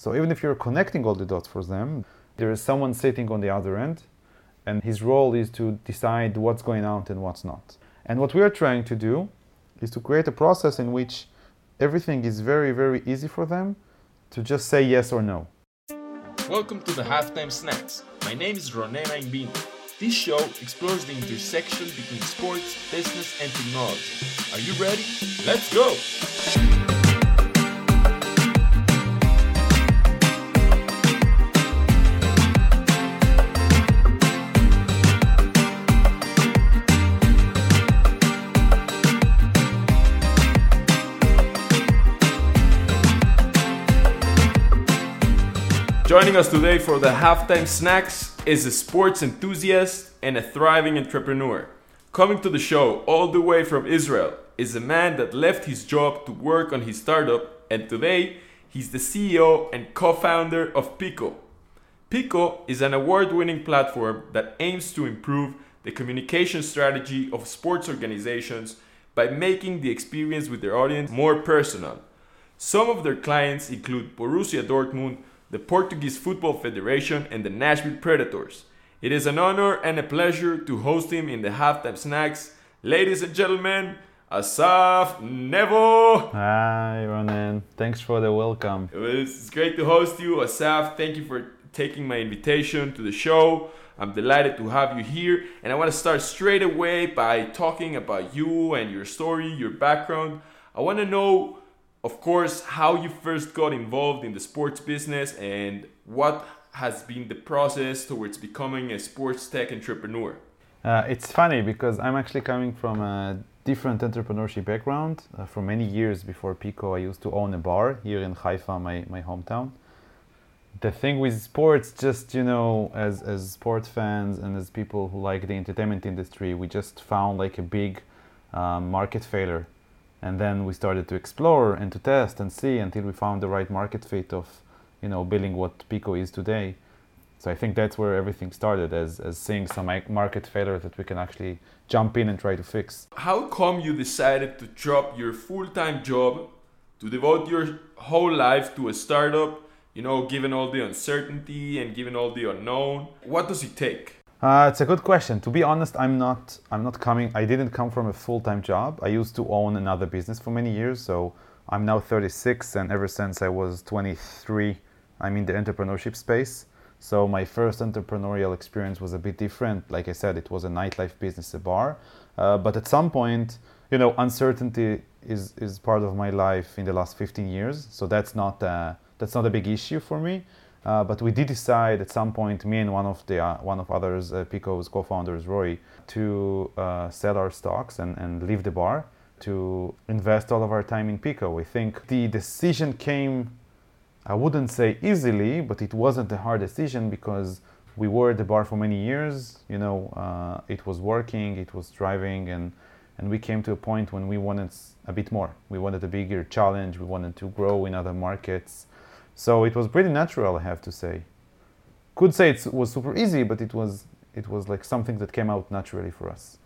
So even if you're connecting all the dots for them, there is someone sitting on the other end, and his role is to decide what's going out and what's not. And what we are trying to do is to create a process in which everything is very, very easy for them to just say yes or no. Welcome to the Halftime Snacks. My name is Ronen Aimbini. This show explores the intersection between sports, business, and technology. Are you ready? Let's go! Joining us today for the halftime snacks is a sports enthusiast and a thriving entrepreneur. Coming to the show all the way from Israel is a man that left his job to work on his startup, and today he's the CEO and co founder of Pico. Pico is an award winning platform that aims to improve the communication strategy of sports organizations by making the experience with their audience more personal. Some of their clients include Borussia Dortmund the Portuguese Football Federation, and the Nashville Predators. It is an honor and a pleasure to host him in the halftime snacks. Ladies and gentlemen, Asaf Nevo. Hi, Ronen. Thanks for the welcome. It's great to host you, Asaf. Thank you for taking my invitation to the show. I'm delighted to have you here, and I want to start straight away by talking about you and your story, your background. I want to know of course, how you first got involved in the sports business and what has been the process towards becoming a sports tech entrepreneur. Uh, it's funny because I'm actually coming from a different entrepreneurship background. Uh, for many years before Pico, I used to own a bar here in Haifa, my, my hometown. The thing with sports, just you know, as as sports fans and as people who like the entertainment industry, we just found like a big uh, market failure and then we started to explore and to test and see until we found the right market fit of you know building what pico is today. So i think that's where everything started as, as seeing some market failure that we can actually jump in and try to fix. How come you decided to drop your full-time job to devote your whole life to a startup you know given all the uncertainty and given all the unknown? What does it take uh, it's a good question. To be honest, I'm not. I'm not coming. I didn't come from a full-time job. I used to own another business for many years. So I'm now 36, and ever since I was 23, I'm in the entrepreneurship space. So my first entrepreneurial experience was a bit different. Like I said, it was a nightlife business, a bar. Uh, but at some point, you know, uncertainty is is part of my life in the last 15 years. So that's not uh, that's not a big issue for me. Uh, but we did decide at some point, me and one of the uh, one of others, uh, Pico's co-founders, Roy, to uh, sell our stocks and, and leave the bar to invest all of our time in Pico. We think the decision came, I wouldn't say easily, but it wasn't a hard decision because we were at the bar for many years. You know, uh, it was working, it was driving, and and we came to a point when we wanted a bit more. We wanted a bigger challenge. We wanted to grow in other markets so it was pretty natural, I have to say. Could say it was super easy, but it was it was like something that came out naturally for us.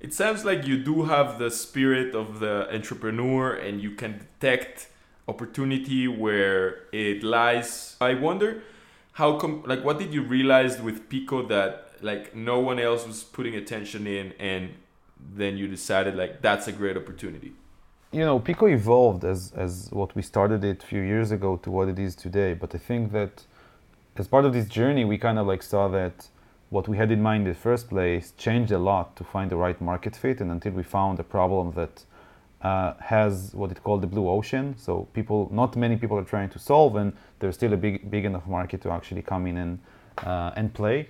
It sounds like you do have the spirit of the entrepreneur and you can detect opportunity where it lies. I wonder how come like what did you realize with Pico that like no one else was putting attention in and then you decided like that's a great opportunity you know, Pico evolved as, as what we started it a few years ago to what it is today. But I think that as part of this journey, we kind of like saw that what we had in mind in the first place changed a lot to find the right market fit. And until we found a problem that uh, has what it called the blue ocean, so people, not many people are trying to solve, and there's still a big, big enough market to actually come in and uh, and play.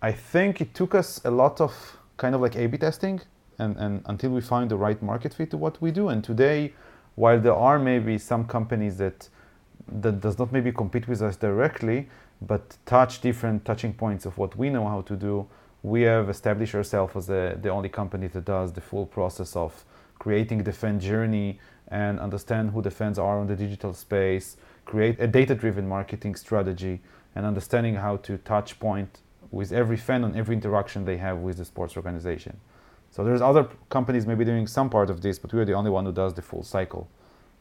I think it took us a lot of kind of like A/B testing and, and until we find the right market fit to what we do. And today, while there are maybe some companies that that does not maybe compete with us directly, but touch different touching points of what we know how to do, we have established ourselves as the, the only company that does the full process of creating the fan journey and understand who the fans are on the digital space, create a data-driven marketing strategy, and understanding how to touch point with every fan on every interaction they have with the sports organization. So there's other companies maybe doing some part of this, but we're the only one who does the full cycle.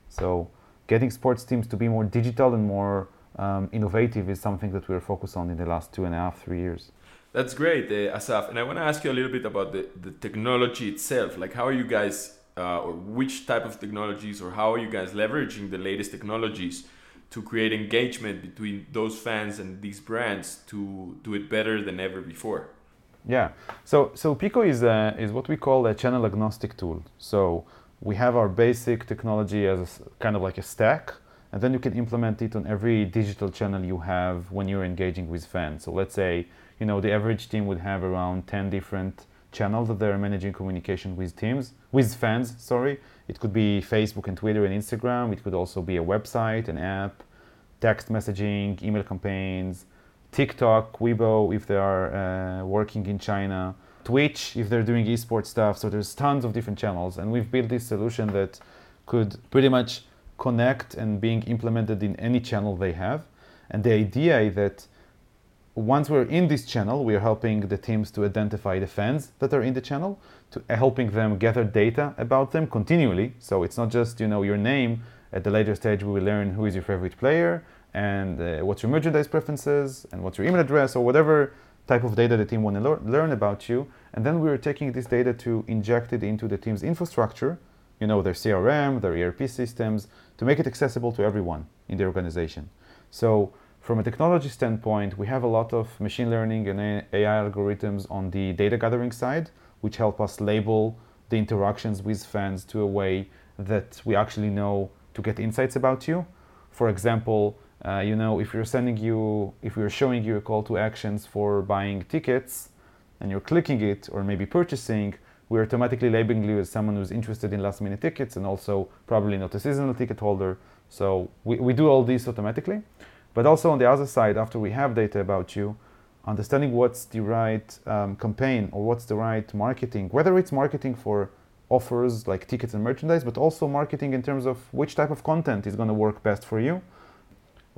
So getting sports teams to be more digital and more um, innovative is something that we're focused on in the last two and a half, three years. That's great, uh, Asaf. And I want to ask you a little bit about the, the technology itself. Like, how are you guys, uh, or which type of technologies, or how are you guys leveraging the latest technologies to create engagement between those fans and these brands to do it better than ever before? Yeah. So so Pico is a, is what we call a channel agnostic tool. So we have our basic technology as a, kind of like a stack, and then you can implement it on every digital channel you have when you're engaging with fans. So let's say you know the average team would have around 10 different channels that they're managing communication with teams with fans sorry it could be facebook and twitter and instagram it could also be a website an app text messaging email campaigns tiktok weibo if they are uh, working in china twitch if they're doing esports stuff so there's tons of different channels and we've built this solution that could pretty much connect and being implemented in any channel they have and the idea is that once we're in this channel, we are helping the teams to identify the fans that are in the channel, to uh, helping them gather data about them continually. So it's not just you know your name. At the later stage, we will learn who is your favorite player and uh, what's your merchandise preferences and what's your email address or whatever type of data the team want to lear- learn about you. And then we are taking this data to inject it into the team's infrastructure, you know, their CRM, their ERP systems, to make it accessible to everyone in the organization. So from a technology standpoint, we have a lot of machine learning and AI algorithms on the data gathering side, which help us label the interactions with fans to a way that we actually know to get insights about you. For example, uh, you know, if you're sending you, if we're showing you a call to actions for buying tickets and you're clicking it or maybe purchasing, we're automatically labeling you as someone who's interested in last minute tickets and also probably not a seasonal ticket holder. So we, we do all this automatically. But also on the other side, after we have data about you, understanding what's the right um, campaign or what's the right marketing, whether it's marketing for offers like tickets and merchandise, but also marketing in terms of which type of content is going to work best for you.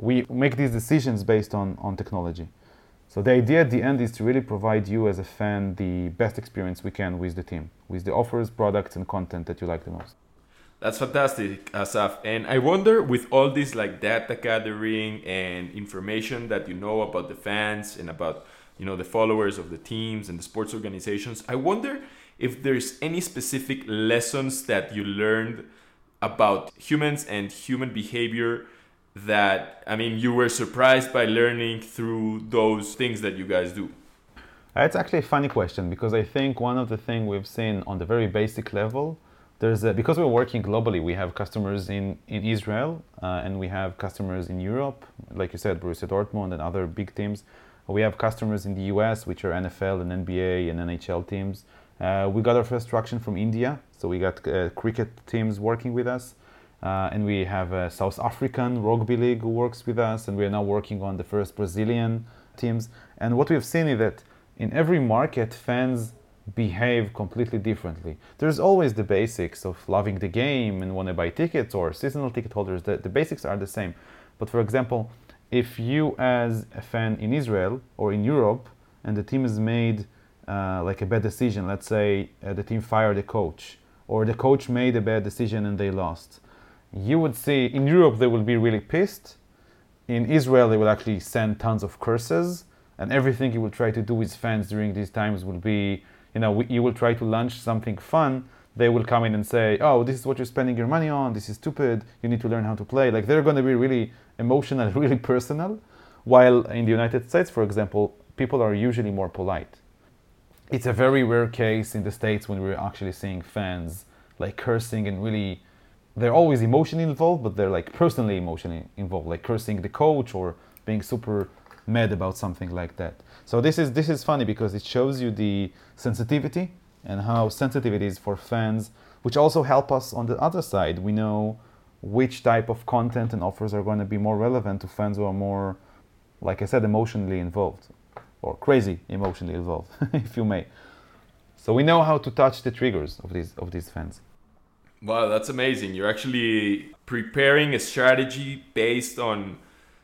We make these decisions based on, on technology. So the idea at the end is to really provide you as a fan the best experience we can with the team, with the offers, products, and content that you like the most. That's fantastic, Asaf. And I wonder, with all this like data gathering and information that you know about the fans and about you know the followers of the teams and the sports organizations, I wonder if there's any specific lessons that you learned about humans and human behavior that I mean you were surprised by learning through those things that you guys do. It's actually a funny question because I think one of the things we've seen on the very basic level there's a, because we're working globally, we have customers in, in Israel uh, and we have customers in Europe, like you said, Borussia Dortmund and other big teams. We have customers in the US, which are NFL and NBA and NHL teams. Uh, we got our first traction from India, so we got uh, cricket teams working with us. Uh, and we have a South African rugby league who works with us, and we are now working on the first Brazilian teams. And what we've seen is that in every market, fans behave completely differently. There's always the basics of loving the game and want to buy tickets or seasonal ticket holders. The, the basics are the same. But for example, if you as a fan in Israel or in Europe and the team has made uh, like a bad decision, let's say uh, the team fired a coach or the coach made a bad decision and they lost, you would see in Europe they will be really pissed. In Israel, they will actually send tons of curses, and everything you will try to do with fans during these times will be you know, you will try to launch something fun, they will come in and say, "Oh, this is what you're spending your money on. This is stupid. You need to learn how to play." Like they're going to be really emotional, really personal. While in the United States, for example, people are usually more polite. It's a very rare case in the states when we're actually seeing fans like cursing and really they're always emotionally involved, but they're like personally emotionally involved, like cursing the coach or being super mad about something like that. So this is this is funny because it shows you the sensitivity and how sensitive it is for fans, which also help us on the other side. We know which type of content and offers are going to be more relevant to fans who are more, like I said, emotionally involved or crazy emotionally involved, if you may. So we know how to touch the triggers of these of these fans. Wow, that's amazing. You're actually preparing a strategy based on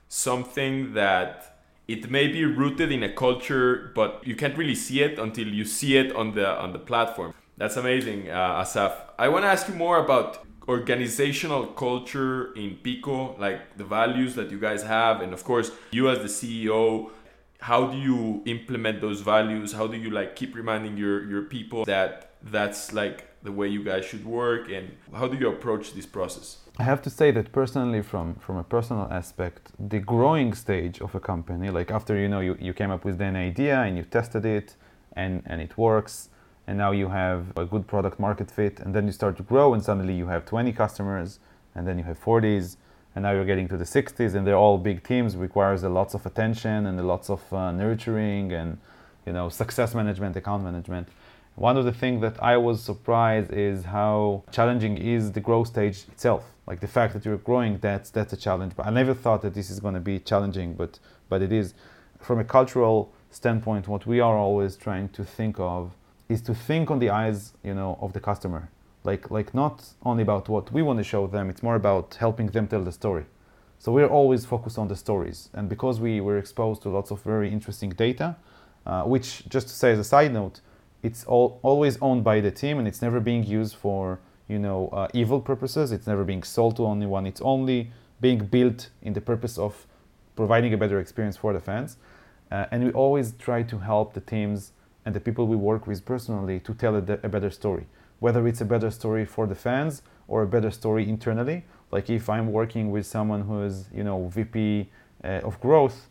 something that it may be rooted in a culture, but you can't really see it until you see it on the on the platform. That's amazing, uh, Asaf. I want to ask you more about organizational culture in Pico, like the values that you guys have, and of course, you as the CEO, how do you implement those values? How do you like keep reminding your your people that that's like the way you guys should work, and how do you approach this process? I have to say that personally, from from a personal aspect, the growing stage of a company, like after you know you, you came up with an idea and you tested it, and and it works and now you have a good product market fit and then you start to grow and suddenly you have 20 customers and then you have 40s and now you're getting to the 60s and they're all big teams requires a lots of attention and a lots of uh, nurturing and you know success management account management one of the things that i was surprised is how challenging is the growth stage itself like the fact that you're growing that's that's a challenge but i never thought that this is going to be challenging but but it is from a cultural standpoint what we are always trying to think of is to think on the eyes, you know, of the customer. Like, like not only about what we want to show them, it's more about helping them tell the story. So we're always focused on the stories. And because we were exposed to lots of very interesting data, uh, which just to say as a side note, it's all, always owned by the team and it's never being used for, you know, uh, evil purposes. It's never being sold to anyone. It's only being built in the purpose of providing a better experience for the fans. Uh, and we always try to help the teams and the people we work with personally to tell a, a, better story. Whether it's a better story for the fans or a better story internally. Like if I'm working with someone who is, you know, VP uh, of growth,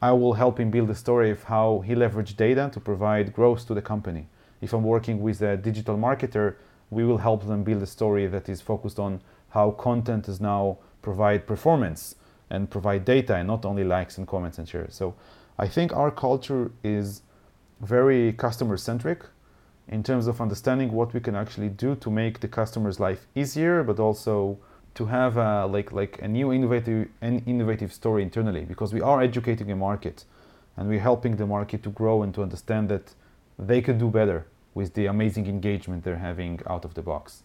I will help him build a story of how he leveraged data to provide growth to the company. If I'm working with a digital marketer, we will help them build a story that is focused on how content is now provide performance and provide data and not only likes and comments and shares. So I think our culture is very customer centric in terms of understanding what we can actually do to make the customer's life easier, but also to have a, like like a new innovative and innovative story internally because we are educating a market and we're helping the market to grow and to understand that they can do better with the amazing engagement they're having out of the box.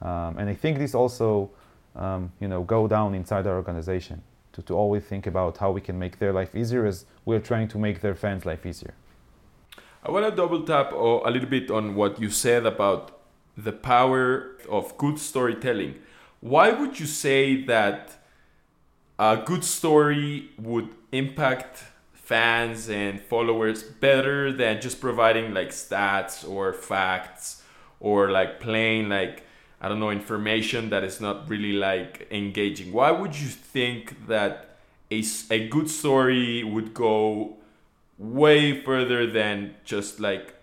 Um, and I think this also, um, you know, go down inside our organization to, to always think about how we can make their life easier as we're trying to make their fans' life easier. I want to double tap a little bit on what you said about the power of good storytelling. Why would you say that a good story would impact fans and followers better than just providing like stats or facts or like plain like I don't know information that is not really like engaging? Why would you think that a, a good story would go way further than just like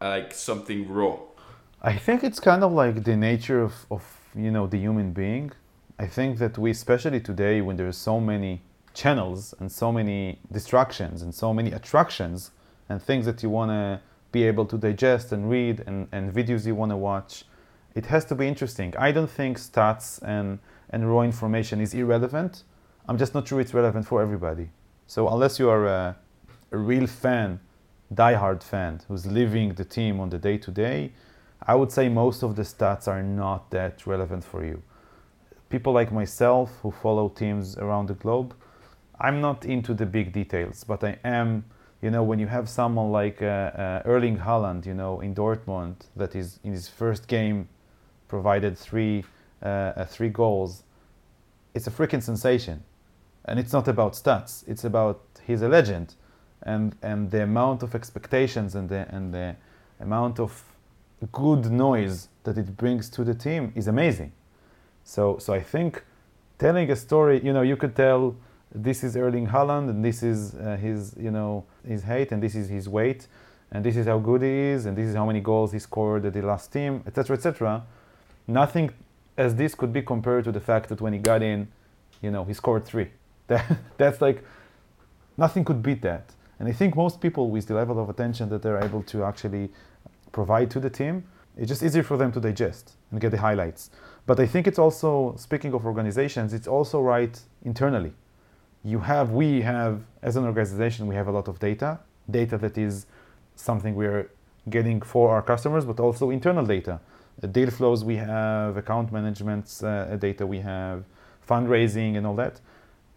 like something raw. I think it's kind of like the nature of, of you know the human being. I think that we especially today when there's so many channels and so many distractions and so many attractions and things that you want to be able to digest and read and, and videos you want to watch it has to be interesting i don't think stats and, and raw information is irrelevant i'm just not sure it's relevant for everybody so unless you are a, a real fan, die-hard fan, who's living the team on the day to day, I would say most of the stats are not that relevant for you. People like myself who follow teams around the globe, I'm not into the big details, but I am, you know, when you have someone like uh, uh, Erling Haaland, you know, in Dortmund, that is in his first game provided three, uh, uh three goals, it's a freaking sensation. And it's not about stats, it's about he's a legend and and the amount of expectations and the and the amount of good noise that it brings to the team is amazing. So so I think telling a story, you know, you could tell this is Erling Haaland and this is uh, his you know his height and this is his weight and this is how good he is and this is how many goals he scored at the last team, etc. etc. Nothing as this could be compared to the fact that when he got in, you know, he scored three. That, that's like nothing could beat that. And I think most people with the level of attention that they're able to actually provide to the team, it's just easier for them to digest and get the highlights. But I think it's also, speaking of organizations, it's also right internally. You have, we have, as an organization, we have a lot of data, data that is something we're getting for our customers, but also internal data. The deal flows we have, account management uh, data we have, fundraising and all that.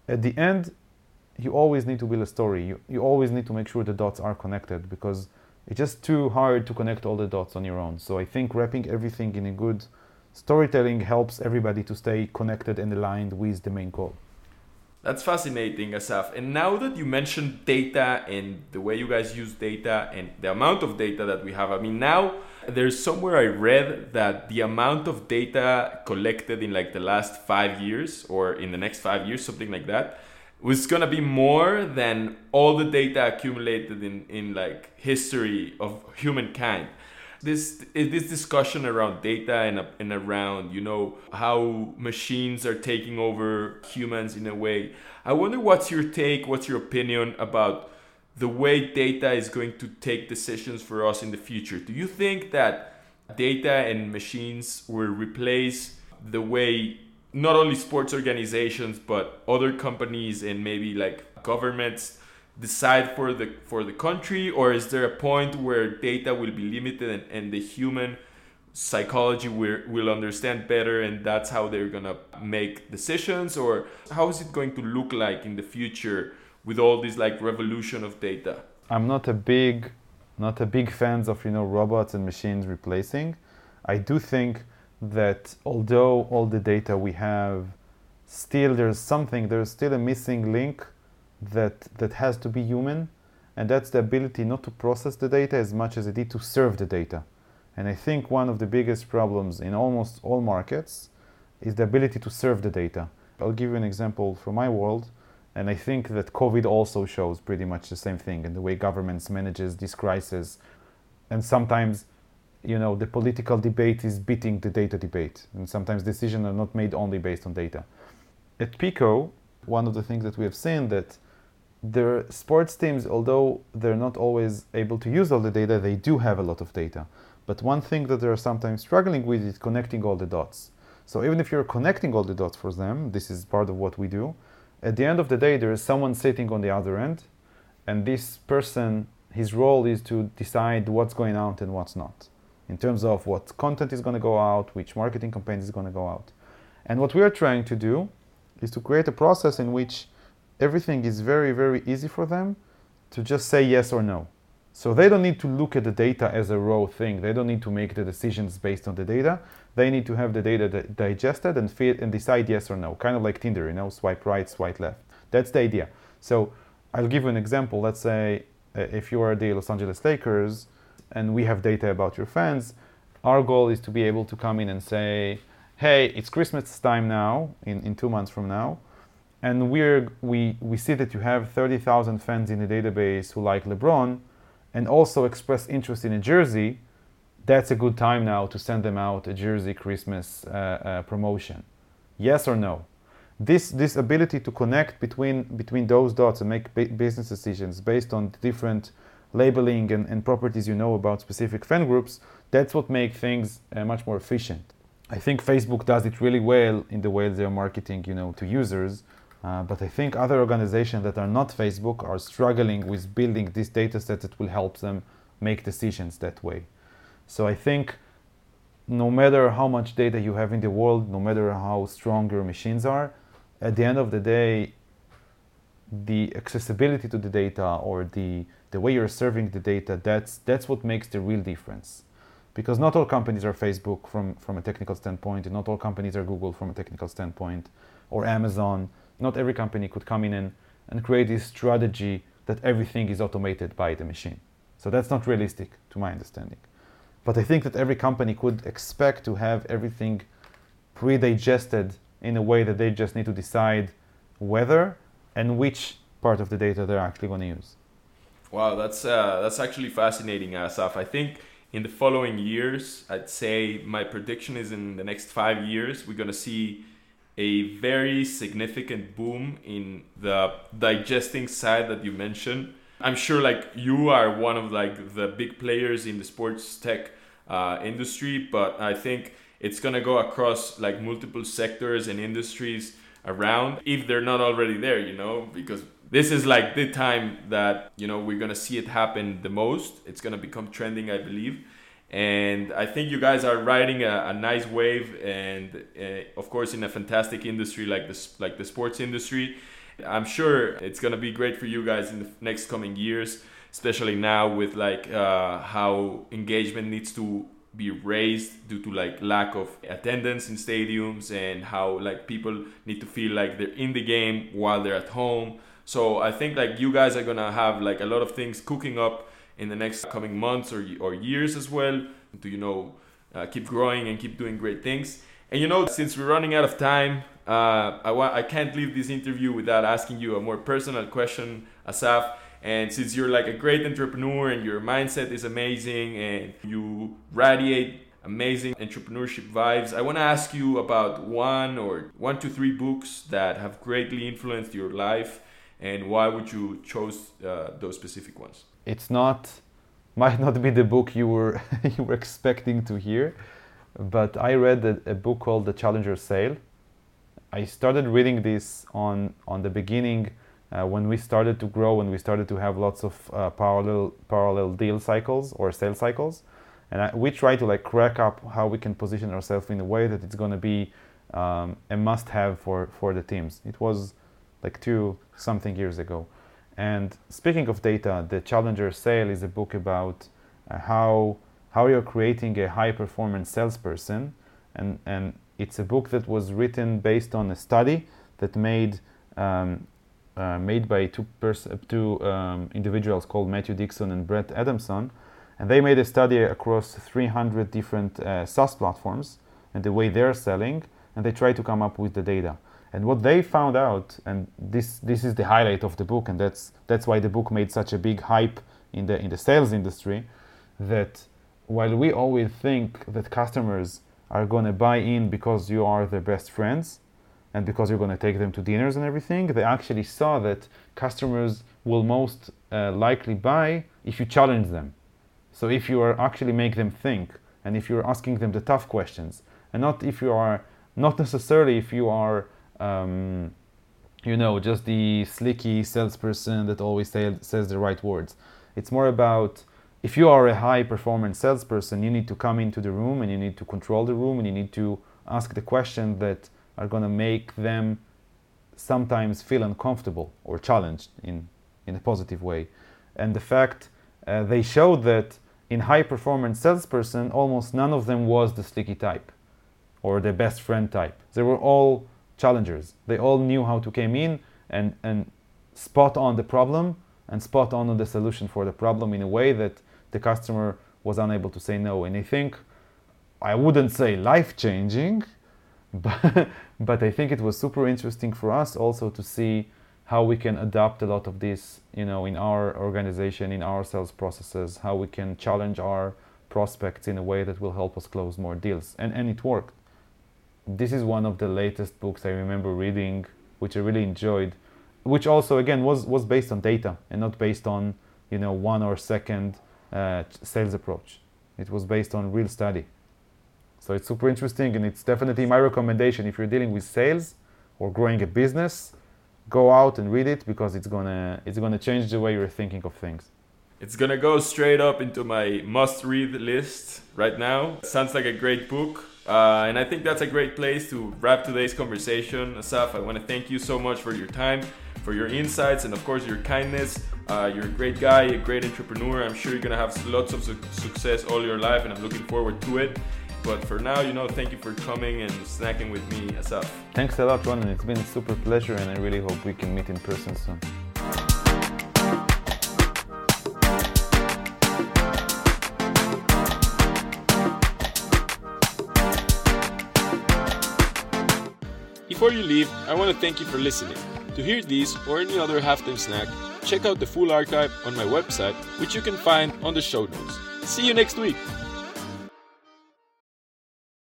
At the end, you always need to build a story. You, you always need to make sure the dots are connected because it's just too hard to connect all the dots on your own. So I think wrapping everything in a good storytelling helps everybody to stay connected and aligned with the main goal. That's fascinating, Asaf. And now that you mentioned data and the way you guys use data and the amount of data that we have, I mean, now there's somewhere I read that the amount of data collected in like the last five years or in the next five years, something like that, was gonna be more than all the data accumulated in, in like history of humankind. This this discussion around data and, and around you know how machines are taking over humans in a way. I wonder what's your take what's your opinion about the way data is going to take decisions for us in the future? Do you think that data and machines will replace the way not only sports organizations but other companies and maybe like governments decide for the for the country? Or is there a point where data will be limited and, and the human psychology will, will understand better and that's how they're gonna make decisions? Or how is it going to look like in the future with all this like revolution of data? I'm not a big not a big fans of you know robots and machines replacing. I do think that although all the data we have still there's something there's still a missing link that, that has to be human, and that's the ability not to process the data as much as it is to serve the data. And I think one of the biggest problems in almost all markets is the ability to serve the data. I'll give you an example from my world, and I think that COVID also shows pretty much the same thing in the way governments manages this crisis. And sometimes, you know, the political debate is beating the data debate, and sometimes decisions are not made only based on data. At Pico, one of the things that we have seen that their sports teams, although they're not always able to use all the data, they do have a lot of data. But one thing that they're sometimes struggling with is connecting all the dots. So even if you're connecting all the dots for them, this is part of what we do. At the end of the day, there is someone sitting on the other end, and this person, his role is to decide what's going out and what's not, in terms of what content is going to go out, which marketing campaign is going to go out. And what we are trying to do is to create a process in which everything is very, very easy for them to just say yes or no. So they don't need to look at the data as a raw thing. They don't need to make the decisions based on the data. They need to have the data digested and fit and decide yes or no. Kind of like Tinder, you know, swipe right, swipe left. That's the idea. So I'll give you an example. Let's say uh, if you are the Los Angeles Lakers and we have data about your fans, our goal is to be able to come in and say, hey, it's Christmas time now, in, in two months from now and we're, we, we see that you have 30,000 fans in the database who like LeBron and also express interest in a jersey, that's a good time now to send them out a jersey Christmas uh, uh, promotion. Yes or no? This, this ability to connect between, between those dots and make business decisions based on different labeling and, and properties you know about specific fan groups, that's what makes things uh, much more efficient. I think Facebook does it really well in the way they're marketing, you know, to users. Uh, but I think other organizations that are not Facebook are struggling with building this data set that will help them make decisions that way. So I think no matter how much data you have in the world, no matter how strong your machines are, at the end of the day, the accessibility to the data or the, the way you're serving the data, that's, that's what makes the real difference. Because not all companies are Facebook from, from a technical standpoint, and not all companies are Google from a technical standpoint, or Amazon not every company could come in and, and create this strategy that everything is automated by the machine. So that's not realistic to my understanding. But I think that every company could expect to have everything pre-digested in a way that they just need to decide whether and which part of the data they're actually going to use. Wow, that's uh, that's actually fascinating, Asaf. I think in the following years, I'd say my prediction is in the next five years, we're to see a very significant boom in the digesting side that you mentioned. I'm sure like you are one of like the big players in the sports tech uh, industry, but I think it's gonna go across like multiple sectors and industries around if they're not already there, you know, because this is like the time that you know we're gonna see it happen the most. It's gonna become trending, I believe and I think you guys are riding a, a nice wave, and uh, of course, in a fantastic industry like this, like the sports industry. I'm sure it's gonna be great for you guys in the next coming years, especially now with like uh, how engagement needs to be raised due to like lack of attendance in stadiums and how like people need to feel like they're in the game while they're at home. So I think like you guys are gonna have like a lot of things cooking up in the next coming months or or years as well to you know uh, keep growing and keep doing great things. And you know, since we're running out of time, uh, I want I can't leave this interview without asking you a more personal question, Asaf. And since you're like a great entrepreneur and your mindset is amazing and you radiate amazing entrepreneurship vibes, I want to ask you about one or one to three books that have greatly influenced your life, and why would you chose uh, those specific ones? It's not might not be the book you were you were expecting to hear, but I read a, a book called The Challenger Sale. I started reading this on on the beginning uh, when we started to grow and we started to have lots of uh, parallel parallel deal cycles or sales cycles, and I, we try to like crack up how we can position ourselves in a way that it's going to be um, a must-have for for the teams. It was like two something years ago. And speaking of data, the Challenger Sale is a book about uh, how how you're creating a high performance salesperson, and and it's a book that was written based on a study that made um, uh, made by two pers- two um, individuals called Matthew Dixon and Brent Adamson, and they made a study across 300 different uh, SaaS platforms and the way they're selling, and they tried to come up with the data. And what they found out, and this this is the highlight of the book, and that's that's why the book made such a big hype in the in the sales industry, that while we always think that customers are going to buy in because you are their best friends and because you're going to take them to dinners and everything, they actually saw that customers will most uh, likely buy if you challenge them. So if you are actually make them think and if you're asking them the tough questions and not if you are not necessarily if you are um, you know, just the slicky salesperson that always say, says the right words. It's more about if you are a high performance salesperson, you need to come into the room and you need to control the room and you need to ask the questions that are going to make them sometimes feel uncomfortable or challenged in, in a positive way. And the fact uh, they showed that in high performance salesperson, almost none of them was the slicky type or the best friend type. They were all challengers. They all knew how to come in and, and spot on the problem and spot on the solution for the problem in a way that the customer was unable to say no. And I think, I wouldn't say life changing, but, but I think it was super interesting for us also to see how we can adapt a lot of this, you know, in our organization, in our sales processes, how we can challenge our prospects in a way that will help us close more deals. And, and it worked this is one of the latest books I remember reading, which I really enjoyed, which also again was was based on data and not based on you know one or second uh, sales approach. It was based on real study. So it's super interesting, and it's definitely my recommendation if you're dealing with sales or growing a business. Go out and read it because it's gonna it's gonna change the way you're thinking of things. It's gonna go straight up into my must-read list right now. Sounds like a great book. Uh, and I think that's a great place to wrap today's conversation. Asaf, I want to thank you so much for your time, for your insights, and of course your kindness. Uh, you're a great guy, a great entrepreneur. I'm sure you're gonna have lots of su- success all your life, and I'm looking forward to it. But for now, you know, thank you for coming and snacking with me, Asaf. Thanks a lot, Ronen. It's been a super pleasure, and I really hope we can meet in person soon. Before you leave, I want to thank you for listening. To hear these or any other halftime snack, check out the full archive on my website, which you can find on the show notes. See you next week!